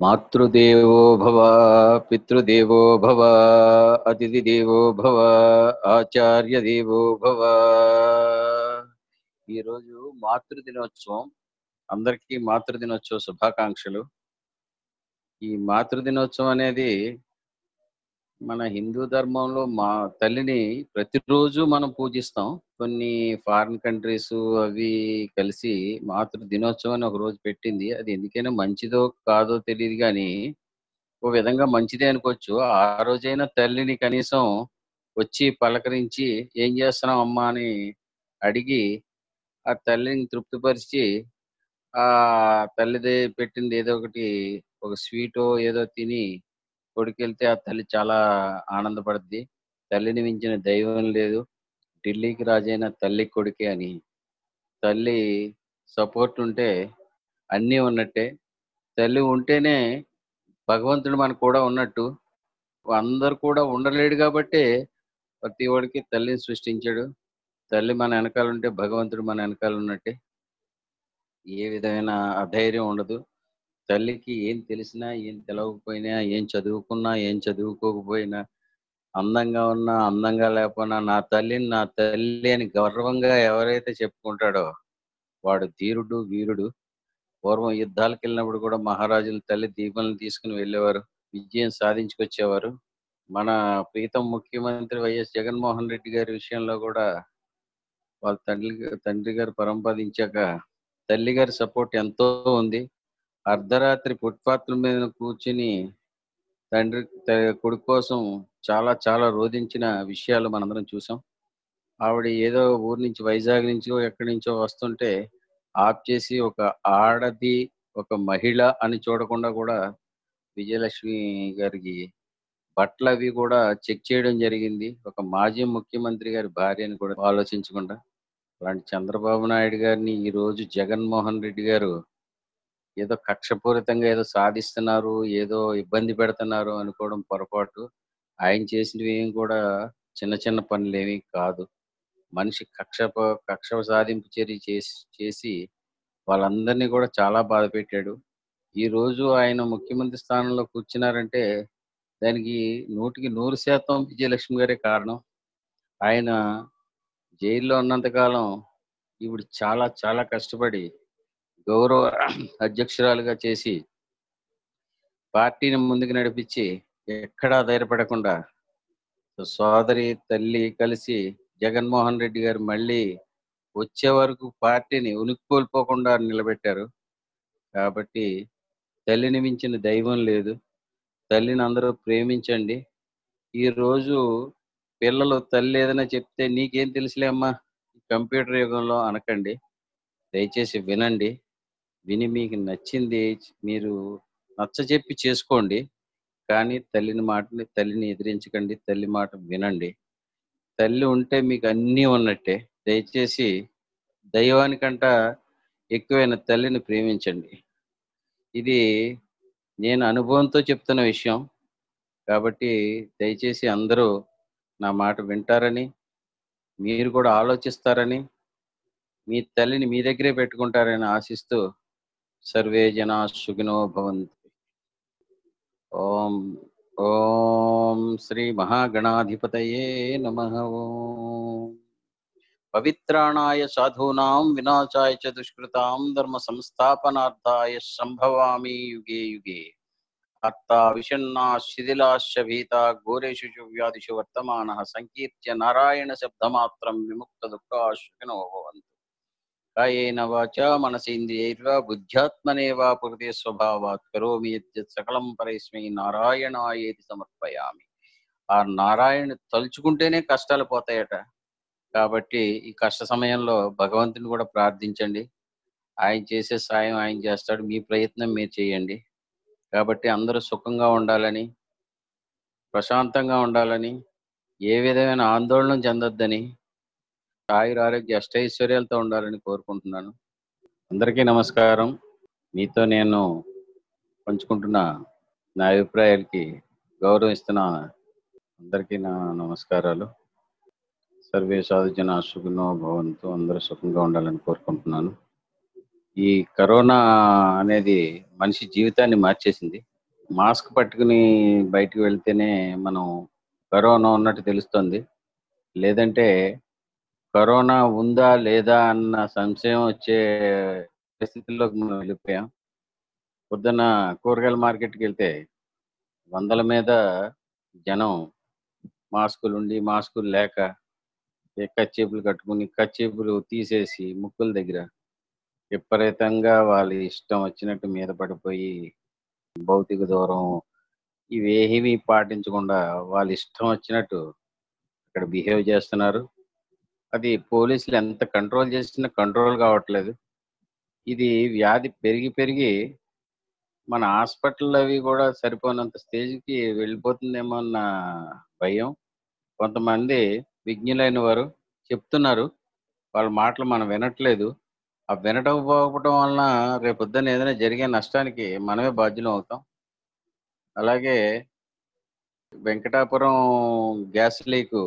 మాతృదేవో భవ పితృదేవో భవ అతిథి దేవో భవ ఆచార్య దేవో భవ. ఈరోజు మాతృదినోత్సవం. అందరికీ మాతృదినోత్సవ శుభాకాంక్షలు. ఈ మాతృదినోత్సవం అనేది మన హిందూ ధర్మంలో మా తల్లిని ప్రతిరోజు మనం పూజిస్తాం. కొన్ని ఫారిన్ కంట్రీస్ అవి కలిసి మాతృ దినోత్సవం అని ఒక రోజు పెట్టింది. అది ఎందుకైనా మంచిదో కాదో తెలియదు కానీ ఓ విధంగా మంచిదే అనుకోవచ్చు. ఆ రోజైనా తల్లిని కనీసం వచ్చి పలకరించి ఏం చేస్తున్నాం అమ్మా అని అడిగి ఆ తల్లిని తృప్తిపరిచి ఆ తల్లిదే పెట్టింది ఏదో ఒకటి ఒక స్వీటో ఏదో తిని కొడుకెళ్తే ఆ తల్లి చాలా ఆనందపడుద్ది. తల్లిని మించిన దైవం లేదు. ఢిల్లీకి రాజైన తల్లి కొడుకే అని. తల్లి సపోర్ట్ ఉంటే అన్నీ ఉన్నట్టే. తల్లి ఉంటేనే భగవంతుడు మనకు కూడా ఉన్నట్టు. అందరు కూడా ఉండలేడు కాబట్టి ప్రతి వాడికి తల్లిని సృష్టించాడు. తల్లి మన వెనకాల ఉంటే భగవంతుడు మన వెనకాల ఉన్నట్టే. ఏ విధమైన అధైర్యం ఉండదు. తల్లికి ఏం తెలిసినా ఏం తెలవకపోయినా ఏం చదువుకున్నా ఏం చదువుకోకపోయినా అందంగా ఉన్నా అందంగా లేకపోయినా నా తల్లిని నా తల్లి అని గర్వంగా ఎవరైతే చెప్పుకుంటాడో వాడు ధీరుడు వీరుడు. పూర్వం యుద్ధాలకు వెళ్ళినప్పుడు కూడా మహారాజుల తల్లి దీపాలను తీసుకుని వెళ్ళేవారు విజయం సాధించుకొచ్చేవారు. మన ప్రీతం ముఖ్యమంత్రి వైఎస్ జగన్మోహన్ రెడ్డి గారి విషయంలో కూడా వాళ్ళ తండ్రి తండ్రి గారు పరంపదించాక తల్లి గారి సపోర్ట్ ఎంతో ఉంది. అర్ధరాత్రి ఫుట్పాత్ల మీద కూర్చుని తండ్రి కొడుకు కోసం చాలా చాలా రోధించిన విషయాలు మనందరం చూసాం. ఆవిడ ఏదో ఊరు నుంచి వైజాగ్ నుంచో ఎక్కడి నుంచో వస్తుంటే ఆప్ చేసి ఒక ఆడది ఒక మహిళ అని చూడకుండా కూడా విజయలక్ష్మి గారికి బట్టలు అవి కూడా చెక్ చేయడం జరిగింది. ఒక మాజీ ముఖ్యమంత్రి గారి భార్యని కూడా ఆలోచించకుండా అలాంటి చంద్రబాబు నాయుడు గారిని ఈ రోజు జగన్మోహన్ రెడ్డి గారు ఏదో కక్షపూరితంగా ఏదో సాధిస్తున్నారు ఏదో ఇబ్బంది పెడుతున్నారు అనుకోవడం పొరపాటు. ఆయన చేసినవి ఏం కూడా చిన్న చిన్న పనులు ఏమీ కాదు. మనిషి కక్ష కక్ష సాధింపు చర్య చేసి చేసి వాళ్ళందరినీ కూడా చాలా బాధ పెట్టాడు. ఈ రోజు ఆయన ముఖ్యమంత్రి స్థానంలో కూర్చున్నారంటే దానికి నూటికి నూరు శాతం విజయలక్ష్మి గారే కారణం. ఆయన జైల్లో ఉన్నంతకాలం ఇప్పుడు చాలా చాలా కష్టపడి గౌరవ అధ్యక్షురాలుగా చేసి పార్టీని ముందుకు నడిపించి ఎక్కడా ధైర్యపడకుండా సోదరి తల్లి కలిసి జగన్మోహన్ రెడ్డి గారు మళ్ళీ వచ్చే వరకు పార్టీని ఉనికిపోల్పోకుండా నిలబెట్టారు. కాబట్టి తల్లిని మించిన దైవం లేదు. తల్లిని అందరూ ప్రేమించండి. ఈ రోజు పిల్లలు తల్లి ఏదైనా చెప్తే నీకేం తెలుసులే అమ్మా కంప్యూటర్ యుగంలో అనకండి. దయచేసి వినండి. విని మీకు నచ్చింది మీరు నచ్చ చెప్పి చేసుకోండి. కానీ తల్లిని మాటని తల్లిని ఎదిరించకండి తల్లి మాట వినండి. తల్లి ఉంటే మీకు అన్నీ ఉన్నట్టే. దయచేసి దైవానికంట ఎక్కువైన తల్లిని ప్రేమించండి. ఇది నేను అనుభవంతో చెప్తున్న విషయం. కాబట్టి దయచేసి అందరూ నా మాట వింటారని మీరు కూడా ఆలోచిస్తారని మీ తల్లిని మీ దగ్గరే పెట్టుకుంటారని ఆశిస్తూ सर्वे जना सुखिनो ओम ॐ ॐ श्रीमहागणाधिपतये नमः। पवित्राणाय साधूनां विनाशाय च दुष्कृतां धर्मसंस्थापनार्थाय सम्भवामि युगे युगे। हत्ता विषन्ना शिथिलाश्च भीता घोरेषु च व्याधिषु वर्तमानः सङ्कीर्त्य नारायणशब्दमात्रं विमुक्तदुःखाश्विनो भवन्ति। కాయేన వాచ మనసేంద్రియైర్వా బుద్ధ్యాత్మనేవా పురుతే స్వభావాత్ కరోమి యద్యత్ సకలం పరస్మై నారాయణాయేతి సమర్పయామి. ఆ నారాయణ తలుచుకుంటేనే కష్టాలు పోతాయట. కాబట్టి ఈ కష్ట సమయంలో భగవంతుని కూడా ప్రార్థించండి. ఆయన చేసే సాయం ఆయన చేస్తాడు. మీ ప్రయత్నం మీరు చేయండి. కాబట్టి అందరూ సుఖంగా ఉండాలని ప్రశాంతంగా ఉండాలని ఏ విధమైన ఆందోళన చెందొద్దని ఆయుర ఆరోగ్య అష్టైశ్వర్యాలతో ఉండాలని కోరుకుంటున్నాను. అందరికీ నమస్కారం. మీతో నేను పంచుకుంటున్న నా అభిప్రాయాలకి గౌరవిస్తున్న అందరికీ నా నమస్కారాలు. సర్వే సాధుజన సుఖనో భవంతు. అందరూ సుఖంగా ఉండాలని కోరుకుంటున్నాను. ఈ కరోనా అనేది మనిషి జీవితాన్ని మార్చేసింది. మాస్క్ పట్టుకుని బయటకు వెళ్తేనే మనం కరోనా ఉన్నట్టు తెలుస్తుంది. లేదంటే కరోనా ఉందా లేదా అన్న సంశయం వచ్చే పరిస్థితుల్లోకి మనం వెళ్ళిపోయాం. పొద్దున కూరగాయల మార్కెట్కి వెళ్తే వందల మీద జనం మాస్కులు ఉండి మాస్కులు లేక కచ్చేపులు కట్టుకుని కచ్చేపులు తీసేసి ముక్కుల దగ్గర విపరీతంగా వాళ్ళ ఇష్టం వచ్చినట్టు మీద పడిపోయి భౌతిక దూరం ఇవేమీ పాటించకుండా వాళ్ళ ఇష్టం వచ్చినట్టు అక్కడ బిహేవ్ చేస్తున్నారు. అది పోలీసులు ఎంత కంట్రోల్ చేసినా కంట్రోల్ కావట్లేదు. ఇది వ్యాధి పెరిగి పెరిగి మన హాస్పిటల్ అవి కూడా సరిపోనంత స్టేజ్కి వెళ్ళిపోతుందేమో అన్న భయం. కొంతమంది విజ్ఞులైన వారు చెప్తున్నారు. వాళ్ళ మాటలు మనం వినట్లేదు. ఆ వినటం పోవటం వలన రేపొద్దున ఏదైనా జరిగే నష్టానికి మనమే బాధ్యులం అవుతాం. అలాగే వెంకటాపురం గ్యాస్ లీక్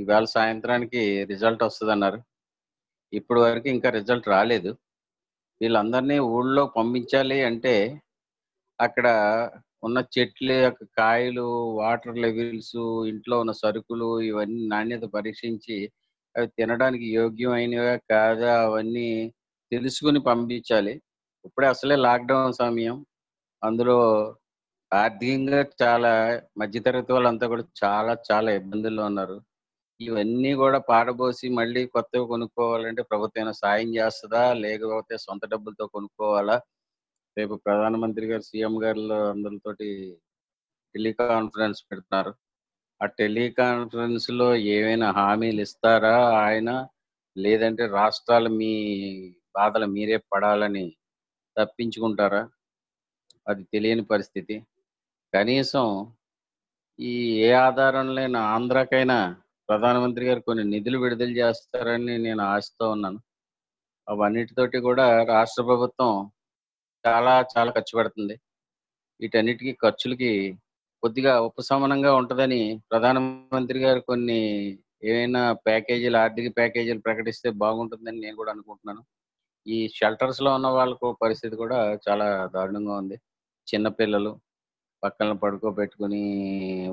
ఈవేళ సాయంత్రానికి రిజల్ట్ వస్తుంది అన్నారు ఇప్పటి వరకు ఇంకా రిజల్ట్ రాలేదు. వీళ్ళందరినీ ఊళ్ళో పంపించాలి అంటే అక్కడ ఉన్న చెట్ల యొక్క కాయలు వాటర్ లెవెల్స్ ఇంట్లో ఉన్న సరుకులు ఇవన్నీ నాణ్యత పరీక్షించి అవి తినడానికి యోగ్యమైనవా కాదా అవన్నీ తెలుసుకుని పంపించాలి. ఇప్పుడే అసలే లాక్డౌన్ సమయం. అందులో ఆర్థికంగా చాలా మధ్యతరగతి వాళ్ళంతా కూడా చాలా చాలా ఇబ్బందుల్లో ఉన్నారు. ఇవన్నీ కూడా పాడబోసి మళ్ళీ కొత్తవి కొనుక్కోవాలంటే ప్రభుత్వం సాయం చేస్తుందా? లేకపోతే సొంత డబ్బులతో కొనుక్కోవాలా? రేపు ప్రధానమంత్రి గారు సీఎం గారు అందరితోటి టెలికాన్ఫరెన్స్ పెడుతున్నారు. ఆ టెలికాన్ఫరెన్స్లో ఏమైనా హామీలు ఇస్తారా ఆయన? లేదంటే రాష్ట్రాలు మీ బాధలు మీరే పడాలని తప్పించుకుంటారా? అది తెలియని పరిస్థితి. కనీసం ఈ ఏ ఆధారం లేని ఆంధ్రకైనా ప్రధానమంత్రి గారు కొన్ని నిధులు విడుదల చేస్తారని నేను ఆశతో ఉన్నాను. అవన్నిటితోటి కూడా రాష్ట్ర ప్రభుత్వం చాలా చాలా ఖర్చు పెడుతుంది. వీటన్నిటికీ ఖర్చులకి కొద్దిగా ఉపశమనంగా ఉంటుందని ప్రధానమంత్రి గారు కొన్ని ఏమైనా ప్యాకేజీలు ఆర్థిక ప్యాకేజీలు ప్రకటిస్తే బాగుంటుందని నేను కూడా అనుకుంటున్నాను. ఈ షెల్టర్స్లో ఉన్న వాళ్ళకు పరిస్థితి కూడా చాలా దారుణంగా ఉంది. చిన్నపిల్లలు పక్కన పడుకోబెట్టుకుని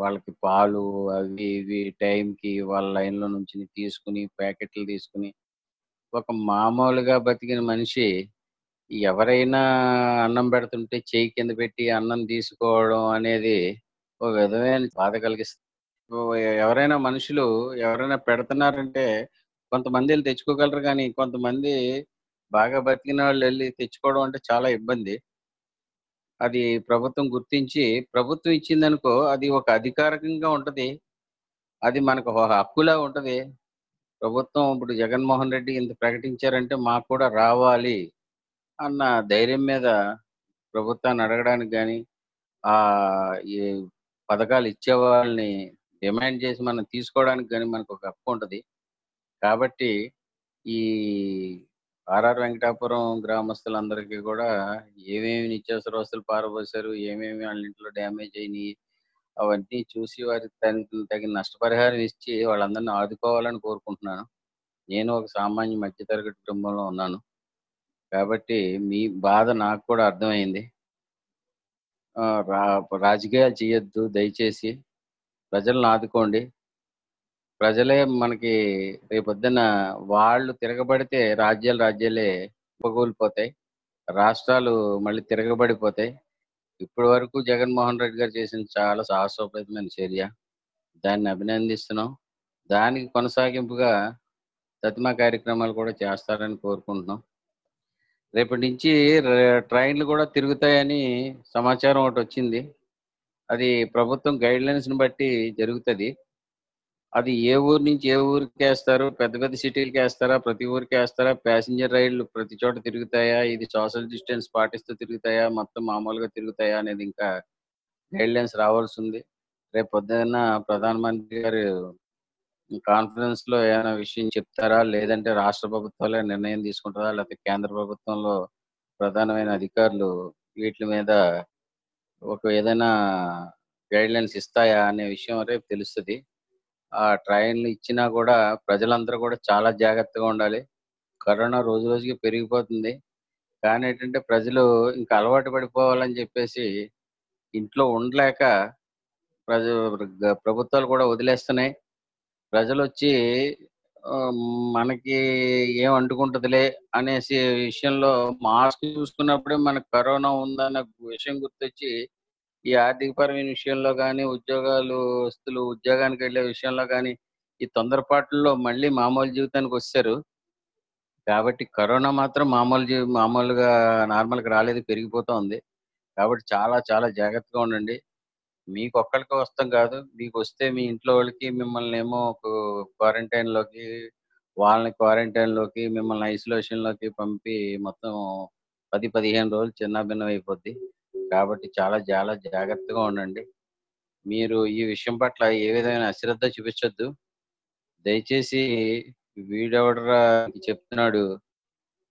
వాళ్ళకి పాలు అవి ఇవి టైంకి వాళ్ళ లైన్లో నుంచి తీసుకుని ప్యాకెట్లు తీసుకుని ఒక మామూలుగా బతికిన మనిషి ఎవరైనా అన్నం పెడుతుంటే చేయి కింద పెట్టి అన్నం తీసుకోవడం అనేది ఒక విధమైన బాధ కలిగిస్తుంది. ఎవరైనా మనుషులు ఎవరైనా పెడుతున్నారంటే కొంతమంది వెళ్ళి తెచ్చుకోగలరు కానీ కొంతమంది బాగా బతికిన వాళ్ళు వెళ్ళి తెచ్చుకోవడం అంటే చాలా ఇబ్బంది. అది ప్రభుత్వం గుర్తించి ప్రభుత్వం ఇచ్చిందనుకో అది ఒక అధికారికంగా ఉంటది. అది మనకు ఒక హక్కులా ఉంటది. ప్రభుత్వం ఇప్పుడు జగన్మోహన్ రెడ్డి ఇంత ప్రకటించారంటే మాకు కూడా రావాలి అన్న ధైర్యం మీద ప్రభుత్వాన్ని అడగడానికి కానీ ఆ ఈ పథకాలు ఇచ్చే వాళ్ళని డిమాండ్ చేసి మనం తీసుకోవడానికి కానీ మనకు ఒక హక్కు ఉంటుంది. కాబట్టి ఈ ఆర్ఆర్ వెంకటాపురం గ్రామస్తులందరికీ కూడా ఏమేమి నిత్యావసర వస్తువులు పారబోసారు ఏమేమి వాళ్ళ ఇంట్లో డ్యామేజ్ అయినాయి అవన్నీ చూసి వారికి తగిన నష్టపరిహారం ఇచ్చి వాళ్ళందరినీ ఆదుకోవాలని కోరుకుంటున్నాను. నేను ఒక సామాన్య మధ్యతరగతి కుటుంబంలో ఉన్నాను. కాబట్టి మీ బాధ నాకు కూడా అర్థమైంది. ఆ, రా రాజకీయాలు చేయొద్దు దయచేసి ప్రజలను ఆదుకోండి. ప్రజలే మనకి రేపొద్దున వాళ్ళు తిరగబడితే రాజ్యాలు రాజ్యాలే ఉపకూలిపోతాయి. రాష్ట్రాలు మళ్ళీ తిరగబడిపోతాయి. ఇప్పటి వరకు జగన్మోహన్ రెడ్డి గారు చేసిన చాలా సాహసోపేతమైన చర్య. దాన్ని అభినందిస్తున్నాం. దానికి కొనసాగింపుగా ప్రతిమా కార్యక్రమాలు కూడా చేస్తారని కోరుకుంటున్నాం. రేపటి నుంచి ట్రైన్లు కూడా తిరుగుతాయని సమాచారం ఒకటి వచ్చింది. అది ప్రభుత్వం గైడ్లైన్స్ని బట్టి జరుగుతుంది. అది ఏ ఊరు నుంచి ఏ ఊరికి వేస్తారు? పెద్ద పెద్ద సిటీలకి వేస్తారా? ప్రతి ఊరికి వేస్తారా? ప్యాసింజర్ రైళ్ళు ప్రతి చోట తిరుగుతాయా? ఇది సోషల్ డిస్టెన్స్ పాటిస్తూ తిరుగుతాయా? మొత్తం మామూలుగా తిరుగుతాయా అనేది ఇంకా గైడ్ లైన్స్ రావాల్సి ఉంది రేపు పొద్దున్న ప్రధానమంత్రి గారు కాన్ఫరెన్స్లో ఏమైనా విషయం చెప్తారా? లేదంటే రాష్ట్ర ప్రభుత్వాలే నిర్ణయం తీసుకుంటారా? లేకపోతే కేంద్ర ప్రభుత్వంలో ప్రధానమైన అధికారులు వీటి మీద ఒక ఏదైనా గైడ్ లైన్స్ ఇస్తాయా? అనే విషయం రేపు తెలుస్తుంది. ఆ ట్రైన్లు ఇచ్చినా కూడా ప్రజలందరూ కూడా చాలా జాగ్రత్తగా ఉండాలి. కరోనా రోజు రోజుకి పెరిగిపోతుంది. కానీ ఏంటంటే ప్రజలు ఇంకా అలవాటు పడిపోవాలని చెప్పేసి ఇంట్లో ఉండలేక ప్రజ ప్రభుత్వాలు కూడా వదిలేస్తున్నాయి. ప్రజలు వచ్చి మనకి ఏం అంటుకుంటుందిలే అనేసి విషయంలో మాస్క్ చూసుకున్నప్పుడే మనకు కరోనా ఉందన్న విషయం గుర్తొచ్చి ఈ ఆర్థికపరమైన విషయంలో కానీ ఉద్యోగాలు వస్తులు ఉద్యోగానికి వెళ్ళే విషయంలో కానీ ఈ తొందరపాట్లలో మళ్ళీ మామూలు జీవితానికి వచ్చారు కాబట్టి కరోనా మాత్రం మామూలు జీవి మామూలుగా నార్మల్కి రాలేదు పెరిగిపోతూ ఉంది. కాబట్టి చాలా చాలా జాగ్రత్తగా ఉండండి. మీకు ఒక్కరికి వస్తాం కాదు. మీకు వస్తే మీ ఇంట్లో వాళ్ళకి మిమ్మల్ని ఏమో క్వారంటైన్లోకి వాళ్ళని క్వారంటైన్లోకి మిమ్మల్ని ఐసోలేషన్లోకి పంపి మొత్తం పది పదిహేను రోజులు చిన్న భిన్నం అయిపోద్ది. కాబట్టి చాలా చాలా జాగ్రత్తగా ఉండండి. మీరు ఈ విషయం పట్ల ఏ విధమైన అశ్రద్ధ చూపించొద్దు. దయచేసి వీడెవడరా చెప్తున్నాడు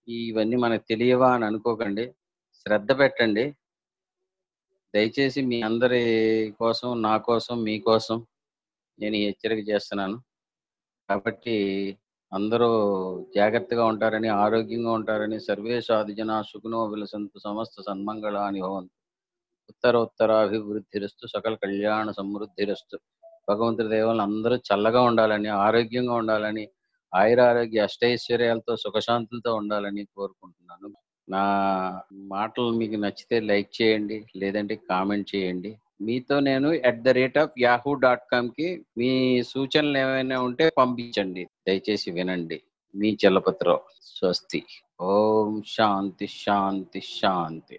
ఇవన్నీ మనకు తెలియవా అని అనుకోకండి. శ్రద్ధ పెట్టండి. దయచేసి మీ అందరి కోసం నా కోసం మీ కోసం నేను హెచ్చరిక చేస్తున్నాను. కాబట్టి అందరూ జాగ్రత్తగా ఉంటారని ఆరోగ్యంగా ఉంటారని సర్వే సాధుజన సుఖనో విలసంతు సమస్త సన్మంగళ అని భవంతు. ఉత్తరోత్తరాభివృద్ధిరస్తు సకల కళ్యాణ సమృద్ధిరస్తు. భగవంతుడి దేవాలను అందరూ చల్లగా ఉండాలని ఆరోగ్యంగా ఉండాలని ఆయురారోగ్య అష్టైశ్వర్యాలతో సుఖశాంతులతో ఉండాలని కోరుకుంటున్నాను. నా మాటలు మీకు నచ్చితే లైక్ చేయండి లేదంటే కామెంట్ చేయండి. మీతో నేను at the rate of Yahoo dot కామ్కి మీ సూచనలు ఏమైనా ఉంటే పంపించండి. దయచేసి వినండి. మీ చలపతిరావు స్వస్తి. ఓం శాంతి శాంతి శాంతి.